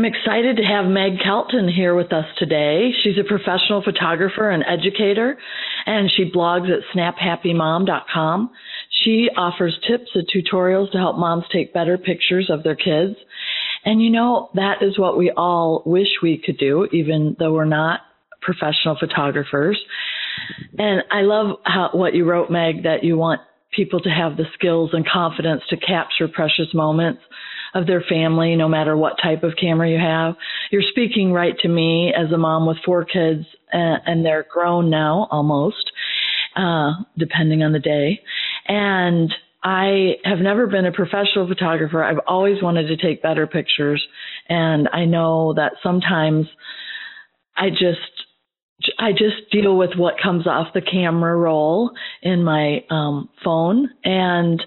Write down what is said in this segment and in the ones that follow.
I'm excited to have Meg Kelton here with us today. She's a professional photographer and educator, and she blogs at snaphappymom.com. She offers tips and tutorials to help moms take better pictures of their kids. And you know, that is what we all wish we could do, even though we're not professional photographers. And I love how, what you wrote, Meg, that you want people to have the skills and confidence to capture precious moments of their family, no matter what type of camera you have. You're speaking right to me as a mom with four kids, and, and they're grown now almost, uh, depending on the day. And I have never been a professional photographer. I've always wanted to take better pictures. And I know that sometimes I just, I just deal with what comes off the camera roll in my um, phone. And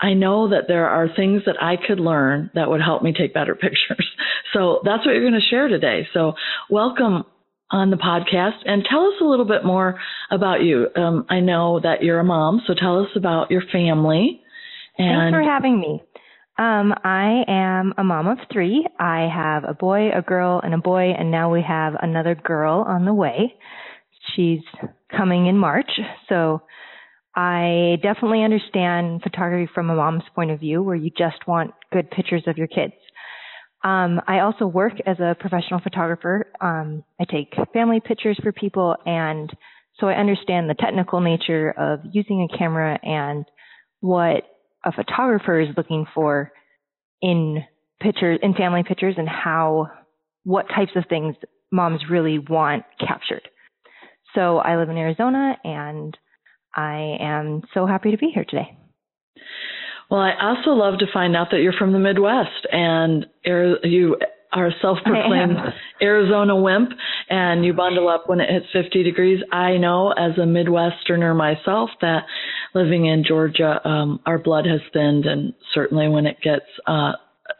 I know that there are things that I could learn that would help me take better pictures. So that's what you're going to share today. So welcome on the podcast and tell us a little bit more about you. Um, I know that you're a mom, so tell us about your family. And Thanks for having me. Um, I am a mom of three. I have a boy, a girl, and a boy, and now we have another girl on the way. She's coming in March, so I definitely understand photography from a mom's point of view where you just want good pictures of your kids. Um, I also work as a professional photographer. Um, I take family pictures for people and so I understand the technical nature of using a camera and what a photographer is looking for in pictures, in family pictures and how, what types of things moms really want captured. So I live in Arizona and I am so happy to be here today. Well, I also love to find out that you're from the Midwest and you are a self-proclaimed Arizona wimp and you bundle up when it hits 50 degrees. I know as a Midwesterner myself that living in Georgia, um, our blood has thinned and certainly when it gets, uh,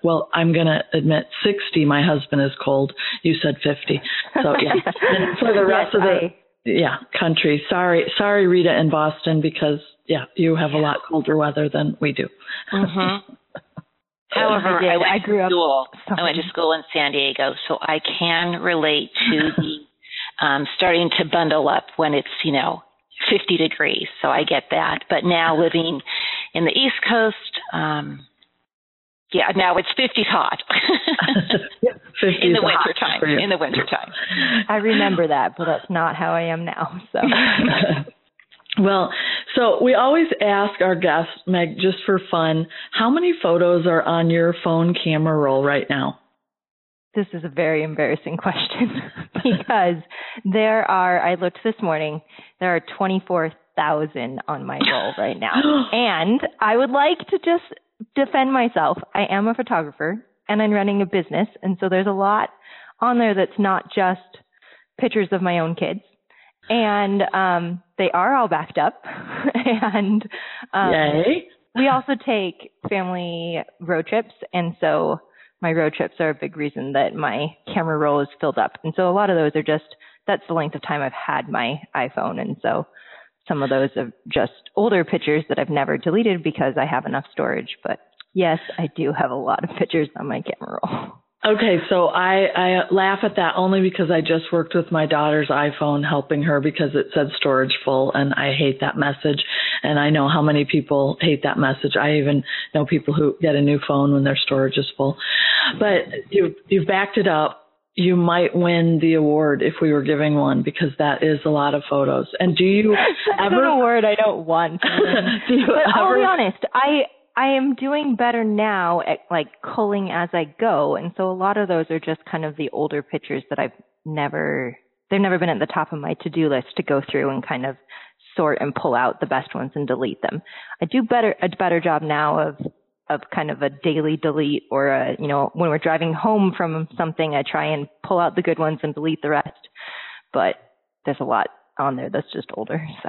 well, I'm going to admit 60, my husband is cold. You said 50. So yeah. and for the rest yes, of the, I yeah, country. Sorry, sorry, Rita in Boston, because yeah, you have a lot colder weather than we do. Mm-hmm. However, I, I, I grew up. I went to school in San Diego, so I can relate to the um, starting to bundle up when it's you know 50 degrees. So I get that. But now living in the East Coast, um, yeah, now it's 50 hot. 50 in the winter time. In the winter time. I remember that, but that's not how I am now. So. well, so we always ask our guests, Meg, just for fun, how many photos are on your phone camera roll right now? This is a very embarrassing question because there are, I looked this morning, there are 24,000 on my roll right now. and I would like to just defend myself. I am a photographer and I'm running a business. And so there's a lot on there that's not just pictures of my own kids. And um, they are all backed up. and um, Yay. we also take family road trips. And so my road trips are a big reason that my camera roll is filled up. And so a lot of those are just, that's the length of time I've had my iPhone. And so some of those are just older pictures that I've never deleted because I have enough storage. But yes, I do have a lot of pictures on my camera roll. Okay, so I, I laugh at that only because I just worked with my daughter's iPhone helping her because it said storage full and I hate that message. And I know how many people hate that message. I even know people who get a new phone when their storage is full. But you've, you've backed it up you might win the award if we were giving one because that is a lot of photos. And do you ever an award I don't want? do you but ever... I'll be honest, I I am doing better now at like culling as I go, and so a lot of those are just kind of the older pictures that I've never they've never been at the top of my to-do list to go through and kind of sort and pull out the best ones and delete them. I do better a better job now of of kind of a daily delete or a, you know, when we're driving home from something, I try and pull out the good ones and delete the rest. But there's a lot on there that's just older. So,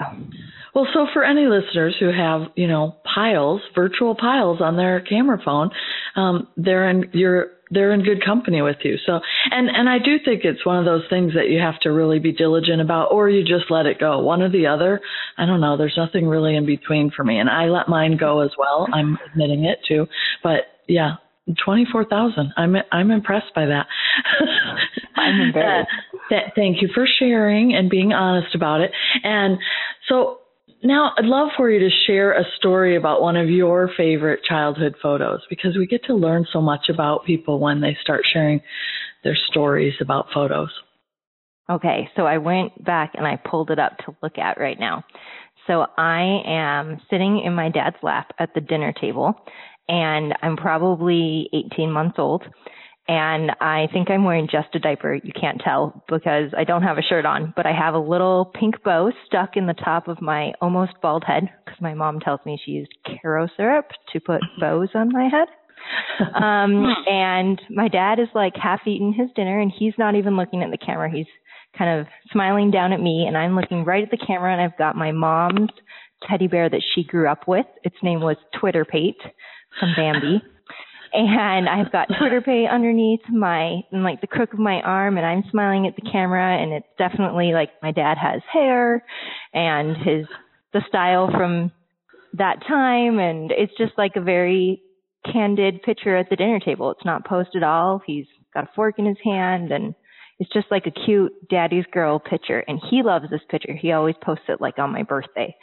well, so for any listeners who have, you know, piles, virtual piles on their camera phone, um, they're in you're they're in good company with you. So, and and I do think it's one of those things that you have to really be diligent about, or you just let it go, one or the other. I don't know. There's nothing really in between for me, and I let mine go as well. I'm admitting it too, but yeah, Twenty-four thousand. I'm I'm impressed by that. I'm embarrassed. Uh, th- thank you for sharing and being honest about it. And so now I'd love for you to share a story about one of your favorite childhood photos because we get to learn so much about people when they start sharing their stories about photos. Okay, so I went back and I pulled it up to look at right now. So I am sitting in my dad's lap at the dinner table and I'm probably 18 months old. And I think I'm wearing just a diaper. You can't tell because I don't have a shirt on, but I have a little pink bow stuck in the top of my almost bald head because my mom tells me she used Karo syrup to put bows on my head. um, and my dad is like half eating his dinner and he's not even looking at the camera. He's kind of smiling down at me and I'm looking right at the camera and I've got my mom's teddy bear that she grew up with. Its name was Twitter Pate from Bambi. And I've got Twitter pay underneath my like the crook of my arm and I'm smiling at the camera and it's definitely like my dad has hair and his the style from that time and it's just like a very candid picture at the dinner table. It's not posed at all. He's got a fork in his hand and it's just like a cute daddy's girl picture and he loves this picture. He always posts it like on my birthday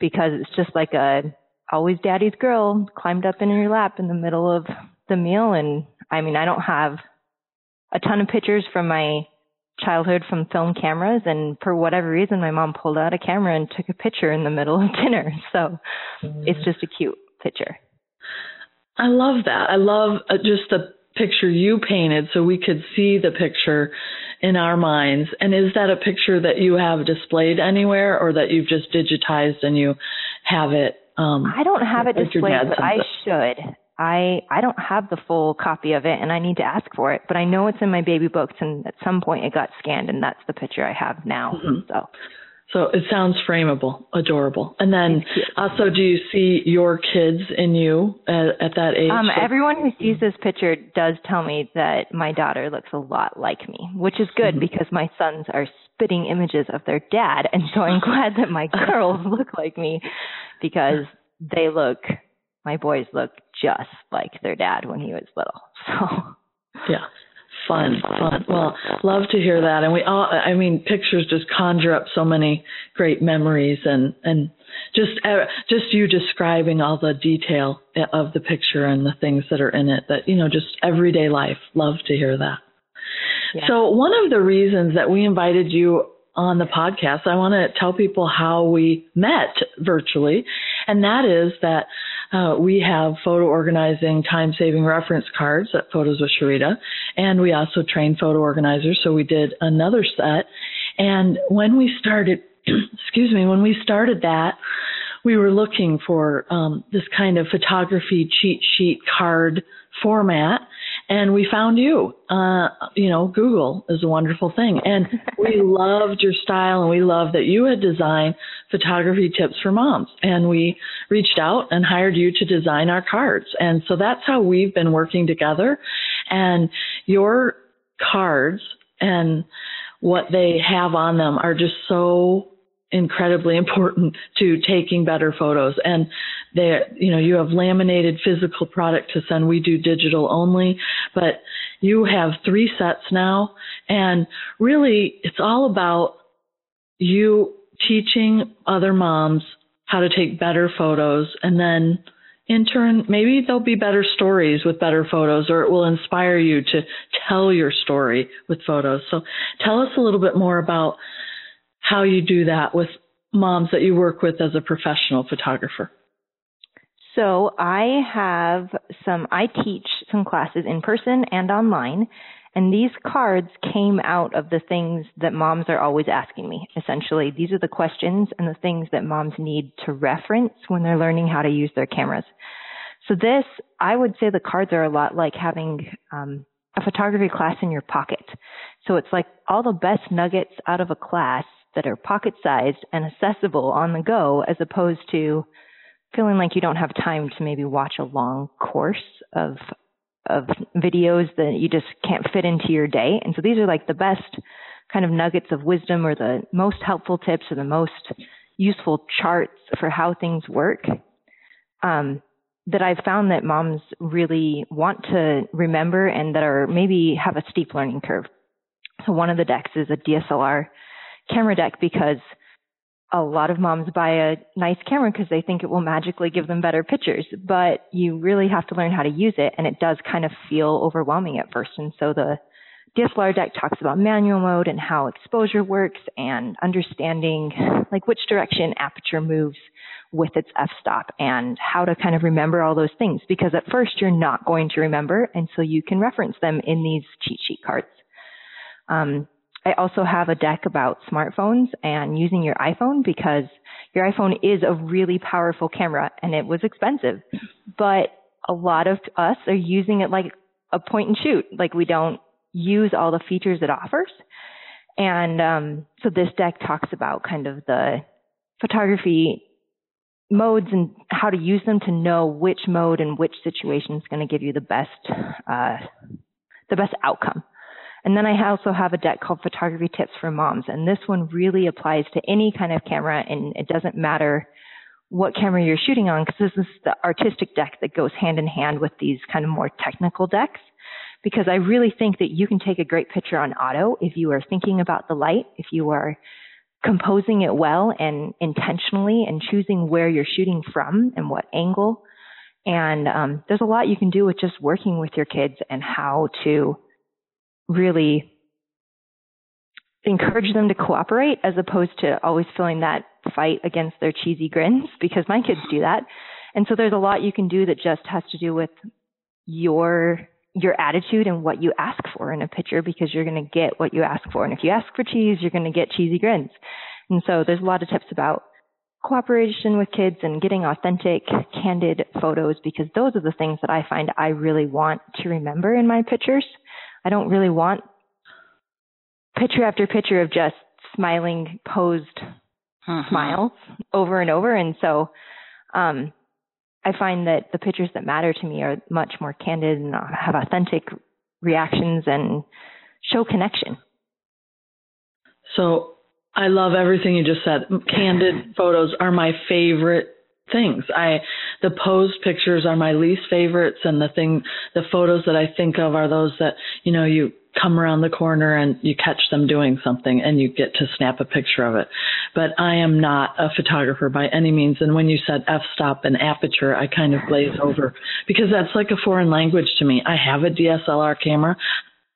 because it's just like a always daddy's girl climbed up in your lap in the middle of the meal. And I mean, I don't have a ton of pictures from my childhood from film cameras. And for whatever reason, my mom pulled out a camera and took a picture in the middle of dinner. So it's just a cute picture. I love that. I love uh, just the picture you painted so we could see the picture in our minds. And is that a picture that you have displayed anywhere or that you've just digitized and you have it um, I don't have it displayed, but I should. I I don't have the full copy of it, and I need to ask for it. But I know it's in my baby books, and at some point it got scanned, and that's the picture I have now. Mm-hmm. So. So it sounds frameable, adorable. And then also, do you see your kids in you at, at that age? Um, everyone who sees this picture does tell me that my daughter looks a lot like me, which is good mm-hmm. because my sons are spitting images of their dad. And so I'm glad that my girls look like me because they look, my boys look just like their dad when he was little. So, yeah. Fun, fun. Well, love to hear that. And we all, I mean, pictures just conjure up so many great memories and, and just, uh, just you describing all the detail of the picture and the things that are in it that, you know, just everyday life. Love to hear that. Yeah. So one of the reasons that we invited you on the podcast, I want to tell people how we met virtually. And that is that uh, we have photo organizing time saving reference cards at Photos with Sharita. And we also train photo organizers. So we did another set. And when we started, excuse me, when we started that, we were looking for um, this kind of photography cheat sheet card format and we found you. Uh, you know, Google is a wonderful thing, and we loved your style, and we loved that you had designed photography tips for moms, and we reached out and hired you to design our cards, and so that's how we've been working together. And your cards and what they have on them are just so incredibly important to taking better photos. And you know, you have laminated physical product to send. We do digital only, but you have three sets now. And really, it's all about you teaching other moms how to take better photos and then in turn, maybe there'll be better stories with better photos, or it will inspire you to tell your story with photos. So, tell us a little bit more about how you do that with moms that you work with as a professional photographer. So I have some, I teach some classes in person and online. And these cards came out of the things that moms are always asking me. Essentially, these are the questions and the things that moms need to reference when they're learning how to use their cameras. So this, I would say the cards are a lot like having um, a photography class in your pocket. So it's like all the best nuggets out of a class that are pocket sized and accessible on the go as opposed to feeling like you don't have time to maybe watch a long course of of videos that you just can't fit into your day. And so these are like the best kind of nuggets of wisdom or the most helpful tips or the most useful charts for how things work. Um, that I've found that moms really want to remember and that are maybe have a steep learning curve. So one of the decks is a DSLR camera deck because a lot of moms buy a nice camera because they think it will magically give them better pictures, but you really have to learn how to use it and it does kind of feel overwhelming at first. And so the DSLR deck talks about manual mode and how exposure works and understanding like which direction aperture moves with its f-stop and how to kind of remember all those things because at first you're not going to remember and so you can reference them in these cheat sheet cards. Um, I also have a deck about smartphones and using your iPhone because your iPhone is a really powerful camera and it was expensive, but a lot of us are using it like a point and shoot. Like we don't use all the features it offers. And um, so this deck talks about kind of the photography modes and how to use them to know which mode and which situation is going to give you the best uh, the best outcome. And then I also have a deck called Photography Tips for Moms, and this one really applies to any kind of camera, and it doesn't matter what camera you're shooting on because this is the artistic deck that goes hand in hand with these kind of more technical decks. Because I really think that you can take a great picture on auto if you are thinking about the light, if you are composing it well and intentionally and choosing where you're shooting from and what angle. And um, there's a lot you can do with just working with your kids and how to really encourage them to cooperate as opposed to always feeling that fight against their cheesy grins because my kids do that. And so there's a lot you can do that just has to do with your your attitude and what you ask for in a picture because you're going to get what you ask for. And if you ask for cheese, you're going to get cheesy grins. And so there's a lot of tips about cooperation with kids and getting authentic, candid photos because those are the things that I find I really want to remember in my pictures. I don't really want picture after picture of just smiling posed uh-huh. smiles over and over. And so, um, I find that the pictures that matter to me are much more candid and have authentic reactions and show connection. So I love everything you just said. Candid photos are my favorite things. I the posed pictures are my least favorites and the thing the photos that I think of are those that, you know, you come around the corner and you catch them doing something and you get to snap a picture of it. But I am not a photographer by any means. And when you said f stop and aperture, I kind of glaze over because that's like a foreign language to me. I have a DSLR camera.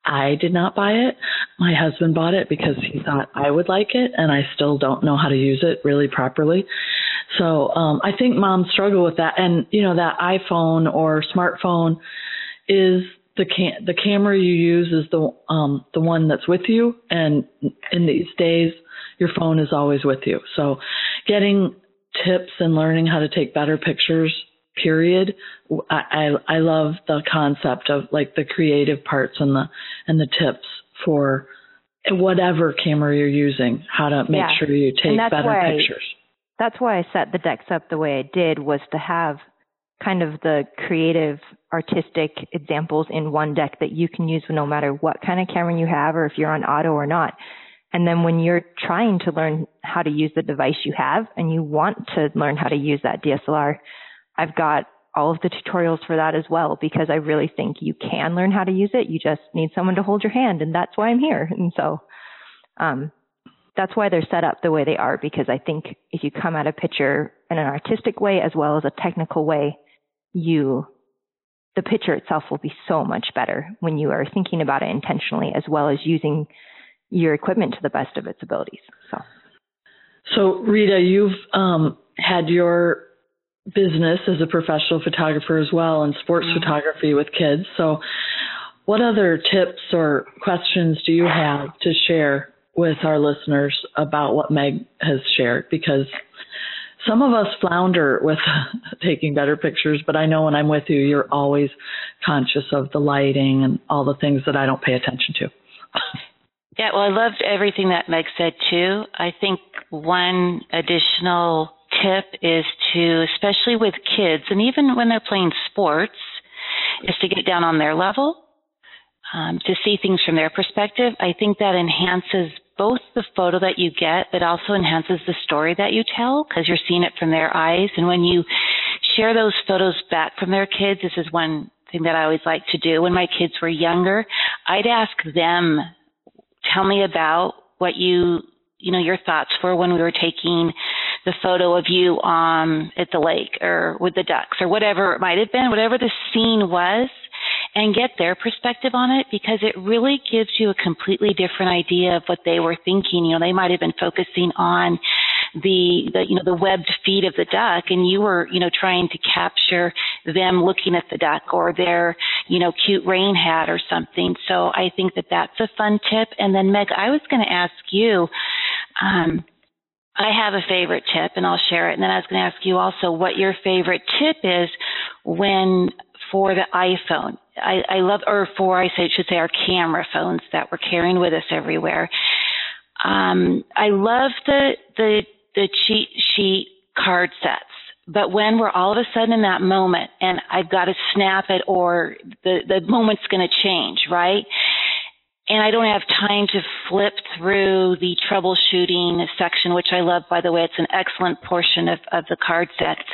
I did not buy it. My husband bought it because he thought I would like it, and I still don't know how to use it really properly. So um, I think moms struggle with that, and you know that iPhone or smartphone is the cam- the camera you use is the um, the one that's with you, and in these days, your phone is always with you. So getting tips and learning how to take better pictures period. I, I, I love the concept of like the creative parts and the and the tips for whatever camera you're using, how to make yeah. sure you take better pictures. That's why I set the decks up the way I did was to have kind of the creative artistic examples in one deck that you can use no matter what kind of camera you have or if you're on auto or not. And then when you're trying to learn how to use the device you have and you want to learn how to use that DSLR, I've got all of the tutorials for that as well because I really think you can learn how to use it. You just need someone to hold your hand, and that's why I'm here. And so, um, that's why they're set up the way they are because I think if you come at a picture in an artistic way as well as a technical way, you the picture itself will be so much better when you are thinking about it intentionally as well as using your equipment to the best of its abilities. So, so Rita, you've um, had your business as a professional photographer as well and sports mm-hmm. photography with kids. So, what other tips or questions do you have to share with our listeners about what Meg has shared? Because some of us flounder with taking better pictures, but I know when I'm with you, you're always conscious of the lighting and all the things that I don't pay attention to. Yeah, well, I loved everything that Meg said too. I think one additional tip is to, especially with kids, and even when they're playing sports, is to get down on their level, um, to see things from their perspective. I think that enhances both the photo that you get, but also enhances the story that you tell because you're seeing it from their eyes. And when you share those photos back from their kids. This is one thing that I always like to do. When my kids were younger, I'd ask them, tell me about what you, you know, your thoughts were when we were taking the photo of you um at the lake or with the ducks or whatever it might have been, whatever the scene was and get their perspective on it because it really gives you a completely different idea of what they were thinking. You know, they might have been focusing on the, the you know the webbed feet of the duck and you were you know trying to capture them looking at the duck or their you know cute rain hat or something so i think that that's a fun tip and then meg i was going to ask you um I have a favorite tip and I'll share it. And then I was going to ask you also what your favorite tip is when for the iPhone. I, I love, or for I should say our camera phones that we're carrying with us everywhere. Um, I love the, the the cheat sheet card sets. But when we're all of a sudden in that moment and I've got to snap it or the, the moment's going to change, right? And I don't have time to flip through the troubleshooting section, which I love, by the way. It's an excellent portion of, of the card sets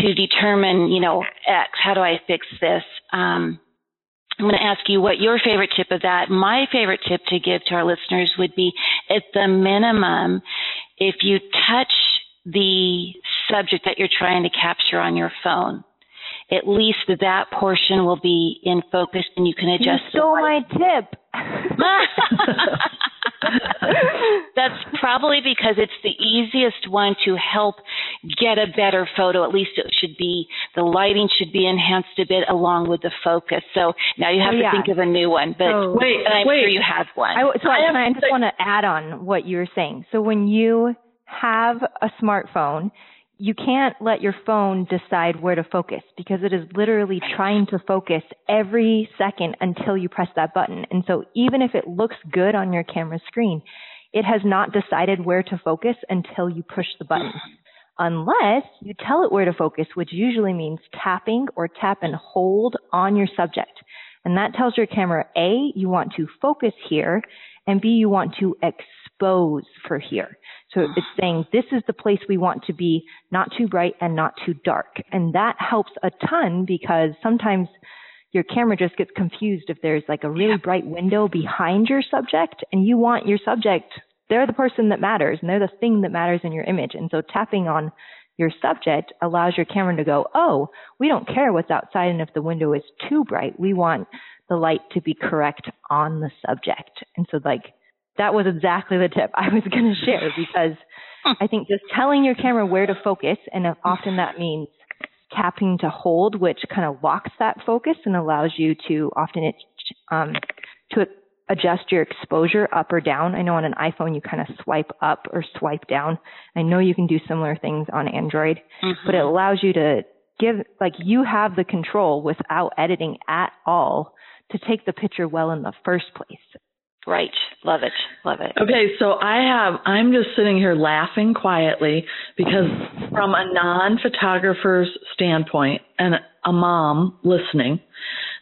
to determine, you know, X, how do I fix this? Um, I'm going to ask you what your favorite tip of that. My favorite tip to give to our listeners would be at the minimum, if you touch the subject that you're trying to capture on your phone, at least that portion will be in focus and you can adjust. You stole my tip. That's probably because it's the easiest one to help get a better photo. At least it should be, the lighting should be enhanced a bit along with the focus. So now you have oh, yeah. to think of a new one, but oh, so, wait, I'm wait. sure you have one. I, so I, I just want to add on what you were saying. So when you have a smartphone, you can't let your phone decide where to focus because it is literally trying to focus every second until you press that button. And so even if it looks good on your camera screen, it has not decided where to focus until you push the button. Unless you tell it where to focus, which usually means tapping or tap and hold on your subject. And that tells your camera A, you want to focus here, and B, you want to expose for here. So ah. it's saying this is the place we want to be, not too bright and not too dark. And that helps a ton because sometimes your camera just gets confused if there's like a really bright window behind your subject and you want your subject, they're the person that matters and they're the thing that matters in your image. And so tapping on your subject allows your camera to go, oh, we don't care what's outside and if the window is too bright. We want the light to be correct on the subject. And so like that was exactly the tip I was going to share because I think just telling your camera where to focus, and often that means tapping to hold, which kind of locks that focus and allows you to often it um, to adjust your exposure up or down. I know on an iPhone you kind of swipe up or swipe down. I know you can do similar things on Android, mm-hmm. but it allows you to give like you have the control without editing at all to take the picture well in the first place. Right. Love it. Love it. Okay, so I have I'm just sitting here laughing quietly because from a non-photographer's standpoint and a mom listening,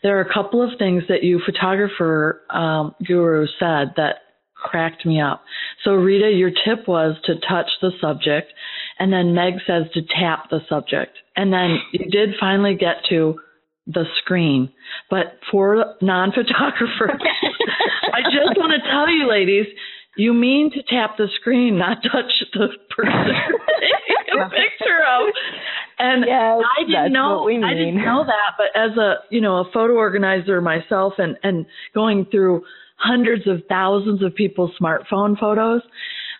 there are a couple of things that you photographer um, guru said that cracked me up. So Rita, your tip was to touch the subject and then Meg says to tap the subject. And then you did finally get to the screen. But for non-photographers, I just want to tell you, ladies, you mean to tap the screen, not touch the person taking a picture of. And yes, I didn't know I didn't know that, but as a you know a photo organizer myself, and and going through hundreds of thousands of people's smartphone photos,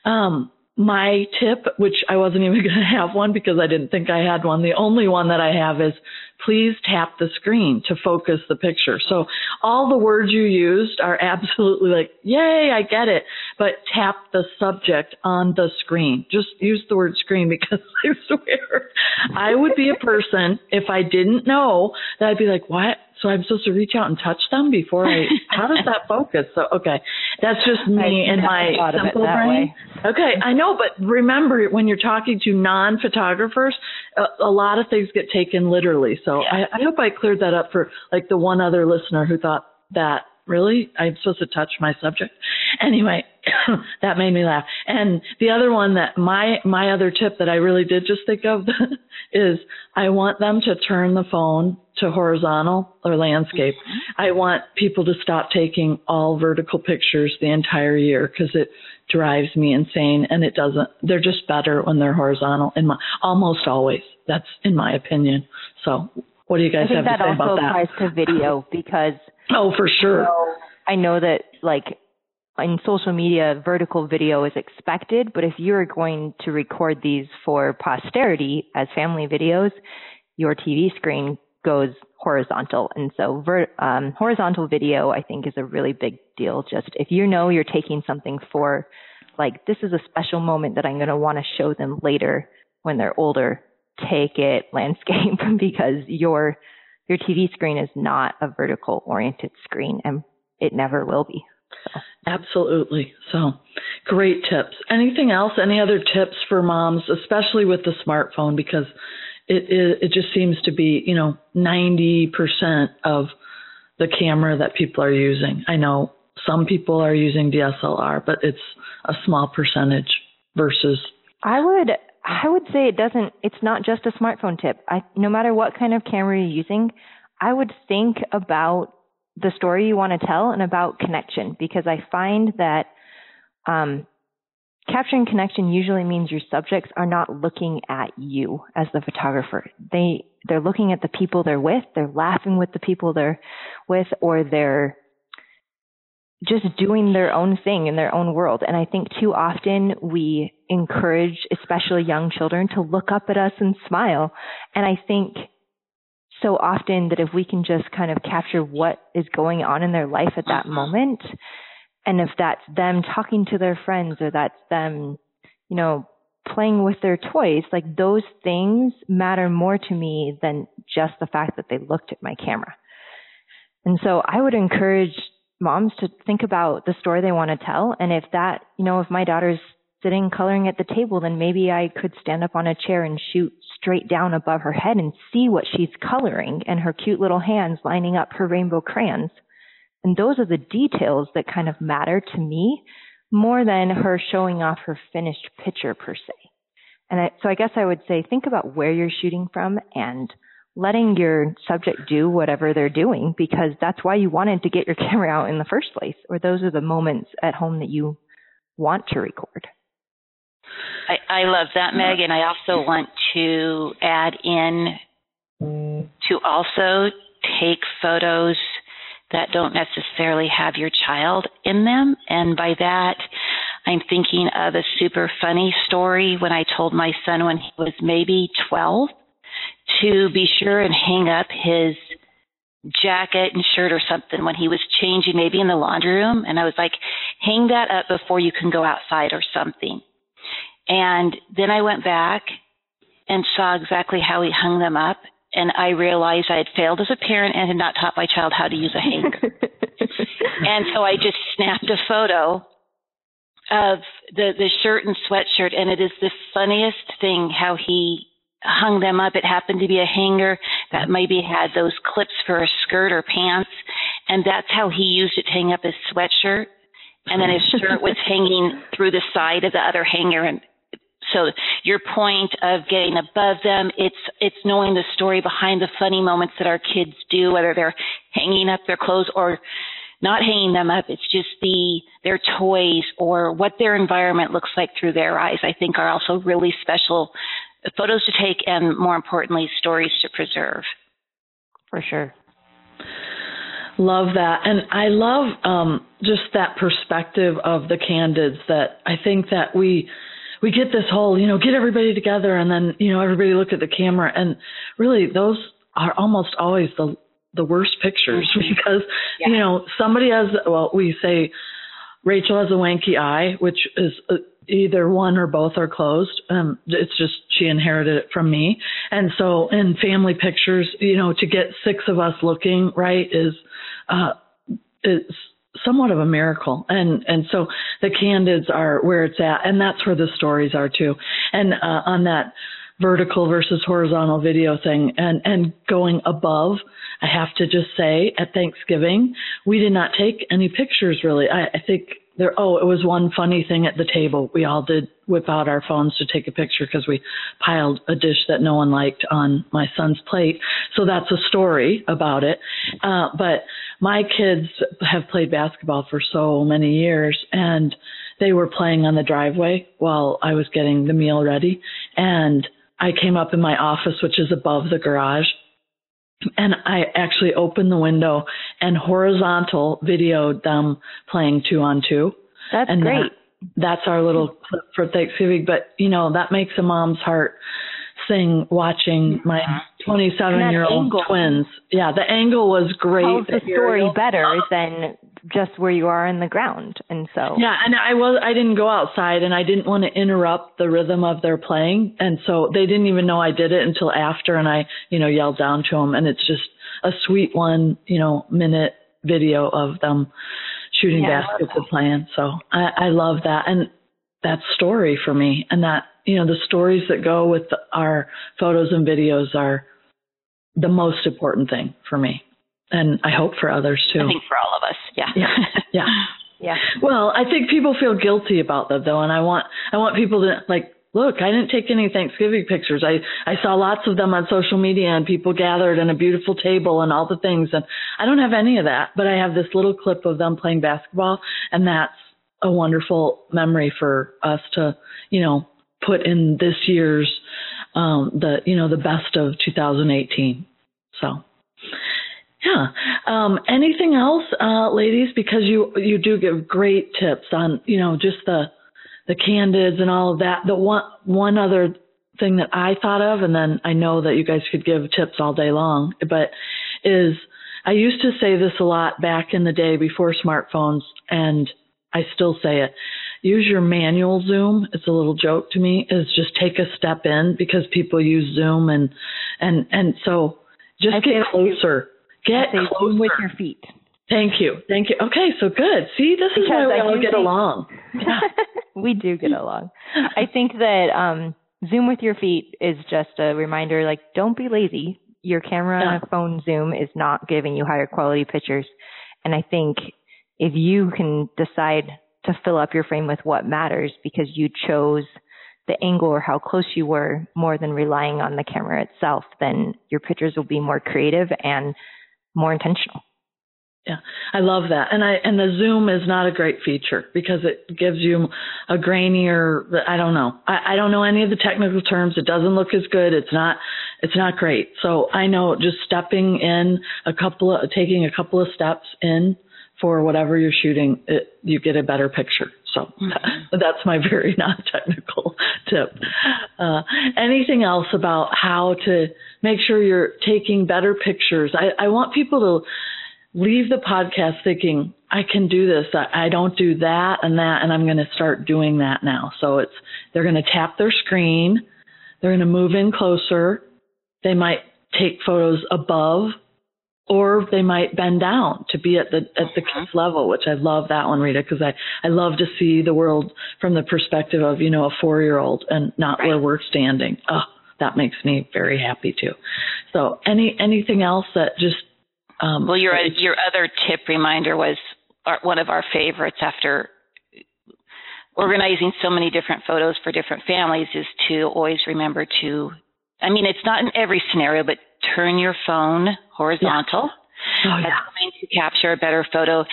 um, my tip, which I wasn't even going to have one because I didn't think I had one. The only one that I have is please tap the screen to focus the picture. So all the words you used are absolutely like, yay, I get it. But tap the subject on the screen. Just use the word screen because I swear I would be a person if I didn't know that I'd be like, what? So I'm supposed to reach out and touch them before I. How does that focus? So okay, that's just me and my simple brain. Way. Okay, I know, but remember when you're talking to non-photographers, a, a lot of things get taken literally. So yeah. I, I hope I cleared that up for like the one other listener who thought that really I'm supposed to touch my subject. Anyway, that made me laugh. And the other one that my my other tip that I really did just think of is I want them to turn the phone to horizontal or landscape. Mm-hmm. I want people to stop taking all vertical pictures the entire year because it drives me insane and it doesn't they're just better when they're horizontal in my almost always. That's in my opinion. So what do you guys have to say about that? that also applies to video because Oh, for sure. I know that like in social media, vertical video is expected, but if you're going to record these for posterity as family videos, your TV screen goes horizontal. And so ver- um, horizontal video, I think, is a really big deal. Just if you know you're taking something for, like, this is a special moment that I'm going to want to show them later when they're older, take it landscape because your your TV screen is not a vertical oriented screen and it never will be. So. Absolutely. So great tips. Anything else? Any other tips for moms, especially with the smartphone? Because it, it, it just seems to be, you know, 90% of the camera that people are using. I know some people are using DSLR, but it's a small percentage versus. I would I would say it doesn't. It's not just a smartphone tip. I, no matter what kind of camera you're using, I would think about the story you want to tell and about connection because I find that um, capturing connection usually means your subjects are not looking at you as the photographer. They they're looking at the people they're with, they're laughing with the people they're with, or they're just doing their own thing in their own world. And I think too often we encourage, especially young children, to look up at us and smile. And I think so often that if we can just kind of capture what is going on in their life at that moment, and if that's them talking to their friends or that's them, you know, playing with their toys, like those things matter more to me than just the fact that they looked at my camera. And so I would encourage moms to think about the story they want to tell. And if that, you know, if my daughter's sitting coloring at the table, then maybe I could stand up on a chair and shoot straight down above her head and see what she's coloring and her cute little hands lining up her rainbow crayons. And those are the details that kind of matter to me more than her showing off her finished picture per se. And I, so I guess I would say think about where you're shooting from and letting your subject do whatever they're doing because that's why you wanted to get your camera out in the first place, or those are the moments at home that you want to record. I, I love that, Meg, and I also want to add in to also take photos that don't necessarily have your child in them. And by that, I'm thinking of a super funny story when I told my son when he was maybe 12 to be sure and hang up his jacket and shirt or something when he was changing maybe in the laundry room. And I was like, hang that up before you can go outside or something. And then I went back and saw exactly how he hung them up. And I realized I had failed as a parent and had not taught my child how to use a hanger. and so I just snapped a photo of the, the shirt and sweatshirt. And it is the funniest thing how he hung them up. It happened to be a hanger that maybe had those clips for a skirt or pants. And that's how he used it to hang up his sweatshirt. And then his shirt was hanging through the side of the other hanger. And so your point of getting above them, it's it's knowing the story behind the funny moments that our kids do, whether they're hanging up their clothes or not hanging them up. It's just the their toys or what their environment looks like through their eyes. I think are also really special photos to take and more importantly stories to preserve. For sure. Love that. And I love um, just that perspective of the candids that I think that we we get this whole, you know, get everybody together and then, you know, everybody look at the camera and really those are almost always the the worst pictures mm-hmm. because yeah. you know somebody has well we say Rachel has a wanky eye which is uh, either one or both are closed um it's just she inherited it from me and so in family pictures you know to get six of us looking right is uh it's somewhat of a miracle. And and so the candids are where it's at, and that's where the stories are too. And uh, on that vertical versus horizontal video thing, and and going above, I have to just say at Thanksgiving we did not take any pictures really. I, I think there. Oh, it was one funny thing at the table. We all did whip out our phones to take a picture because we piled a dish that no one liked on my son's plate. So that's a story about it. Uh, but my kids have played basketball for so many years and they were playing on the driveway while I was getting the meal ready. And I came up in my office, which is above the garage, and I actually opened the window and horizontal videoed them playing two on two. That's and great. That, that's our little clip for Thanksgiving. But you know, that makes a mom's heart sing watching my 27 year old twins. Yeah, the angle was great. Tells the story better than just where you are in the ground. And so Yeah, and I was I didn't go outside and I didn't want to interrupt the rhythm of their playing. And so they didn't even know I did it until after and I, you know, yelled down to them and it's just a sweet one, you know, minute video of them shooting yeah, baskets and playing. So I, I love that. And that story for me and that, you know, the stories that go with our photos and videos are the most important thing for me and I hope for others too. I think for all of us, yeah, yeah, yeah, yeah. Well, I think people feel guilty about that though, and I want I want people to like look. I didn't take any Thanksgiving pictures. I I saw lots of them on social media and people gathered and a beautiful table and all the things, and I don't have any of that, but I have this little clip of them playing basketball, and that's a wonderful memory for us to you know put in this year's um the you know the best of 2018. So. Yeah. Um, anything else, uh, ladies? Because you you do give great tips on you know just the the candids and all of that. The one one other thing that I thought of, and then I know that you guys could give tips all day long, but is I used to say this a lot back in the day before smartphones, and I still say it. Use your manual zoom. It's a little joke to me. Is just take a step in because people use Zoom and and and so just I get closer Get closer. with your feet. Thank you. Thank you. Okay, so good. See, this because is why we I all get along. we do get along. I think that um Zoom with your feet is just a reminder like don't be lazy. Your camera yeah. on a phone Zoom is not giving you higher quality pictures. And I think if you can decide to fill up your frame with what matters because you chose the angle or how close you were more than relying on the camera itself, then your pictures will be more creative and more intentional. Yeah, I love that. And I and the zoom is not a great feature because it gives you a grainier. I don't know. I, I don't know any of the technical terms. It doesn't look as good. It's not. It's not great. So I know just stepping in a couple of taking a couple of steps in for whatever you're shooting, it, you get a better picture. So mm-hmm. that's my very non-technical tip. Uh, anything else about how to make sure you're taking better pictures? I, I want people to leave the podcast thinking, I can do this. I, I don't do that and that, and I'm going to start doing that now. So it's they're going to tap their screen, they're going to move in closer. They might take photos above or they might bend down to be at the at the kids level, which I love that one, Rita, because I I love to see the world from the perspective of you know a four year old and not right. where we're standing. Oh, that makes me very happy too. So any anything else that just um, well, your your other tip reminder was our, one of our favorites after organizing so many different photos for different families is to always remember to I mean, it's not in every scenario, but turn your phone horizontal. Yeah. Oh, That's going to capture a better photo.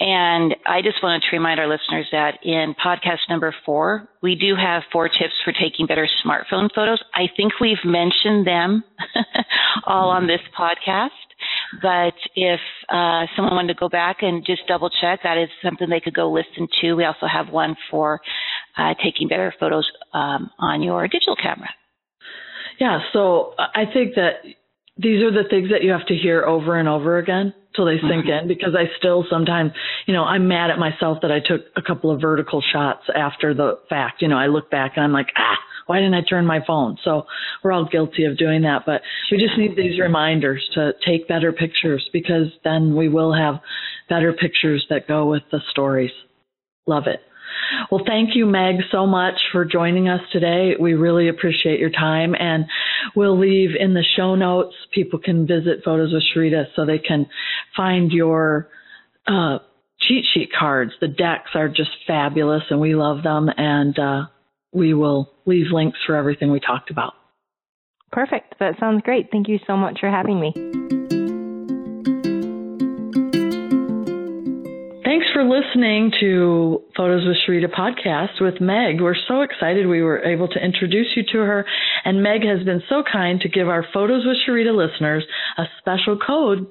And I just wanted to remind our listeners that in podcast number four, we do have four tips for taking better smartphone photos. I think we've mentioned them all on this podcast. But if uh, someone wanted to go back and just double check, that is something they could go listen to. We also have one for uh, taking better photos um, on your digital camera. Yeah, so I think that these are the things that you have to hear over and over again till they sink mm-hmm. in because I still sometimes, you know, I'm mad at myself that I took a couple of vertical shots after the fact. You know, I look back and I'm like, ah, why didn't I turn my phone? So we're all guilty of doing that, but we just need these reminders to take better pictures because then we will have better pictures that go with the stories. Love it. Well, thank you, Meg, so much for joining us today. We really appreciate your time, and we'll leave in the show notes. People can visit Photos with Sharita so they can find your uh, cheat sheet cards. The decks are just fabulous and we love them. And uh, we will leave links for everything we talked about. Perfect. That sounds great. Thank you so much for having me. Thanks for listening to Photos with Sharita podcast with Meg. We're so excited we were able to introduce you to her. And Meg has been so kind to give our Photos with Sharita listeners a special code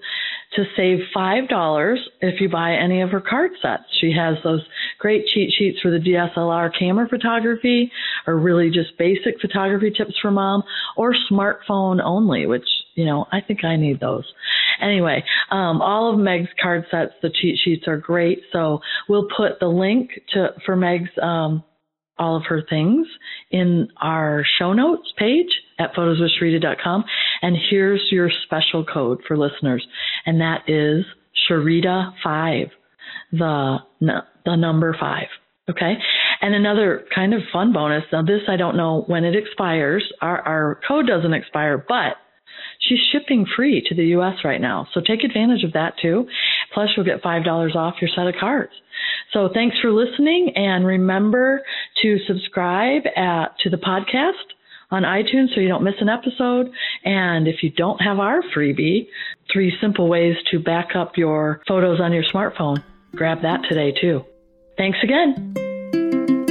to save $5 if you buy any of her card sets. She has those great cheat sheets for the DSLR camera photography or really just basic photography tips for mom or smartphone only, which you know, I think I need those. Anyway, um, all of Meg's card sets, the cheat sheets are great. So we'll put the link to for Meg's um, all of her things in our show notes page at photoswithsharita.com. And here's your special code for listeners, and that is Sharita five, the the number five. Okay. And another kind of fun bonus. Now this I don't know when it expires. Our our code doesn't expire, but She's shipping free to the US right now. So take advantage of that too. Plus you'll get $5 off your set of cards. So thanks for listening and remember to subscribe at, to the podcast on iTunes so you don't miss an episode. And if you don't have our freebie, three simple ways to back up your photos on your smartphone, grab that today too. Thanks again.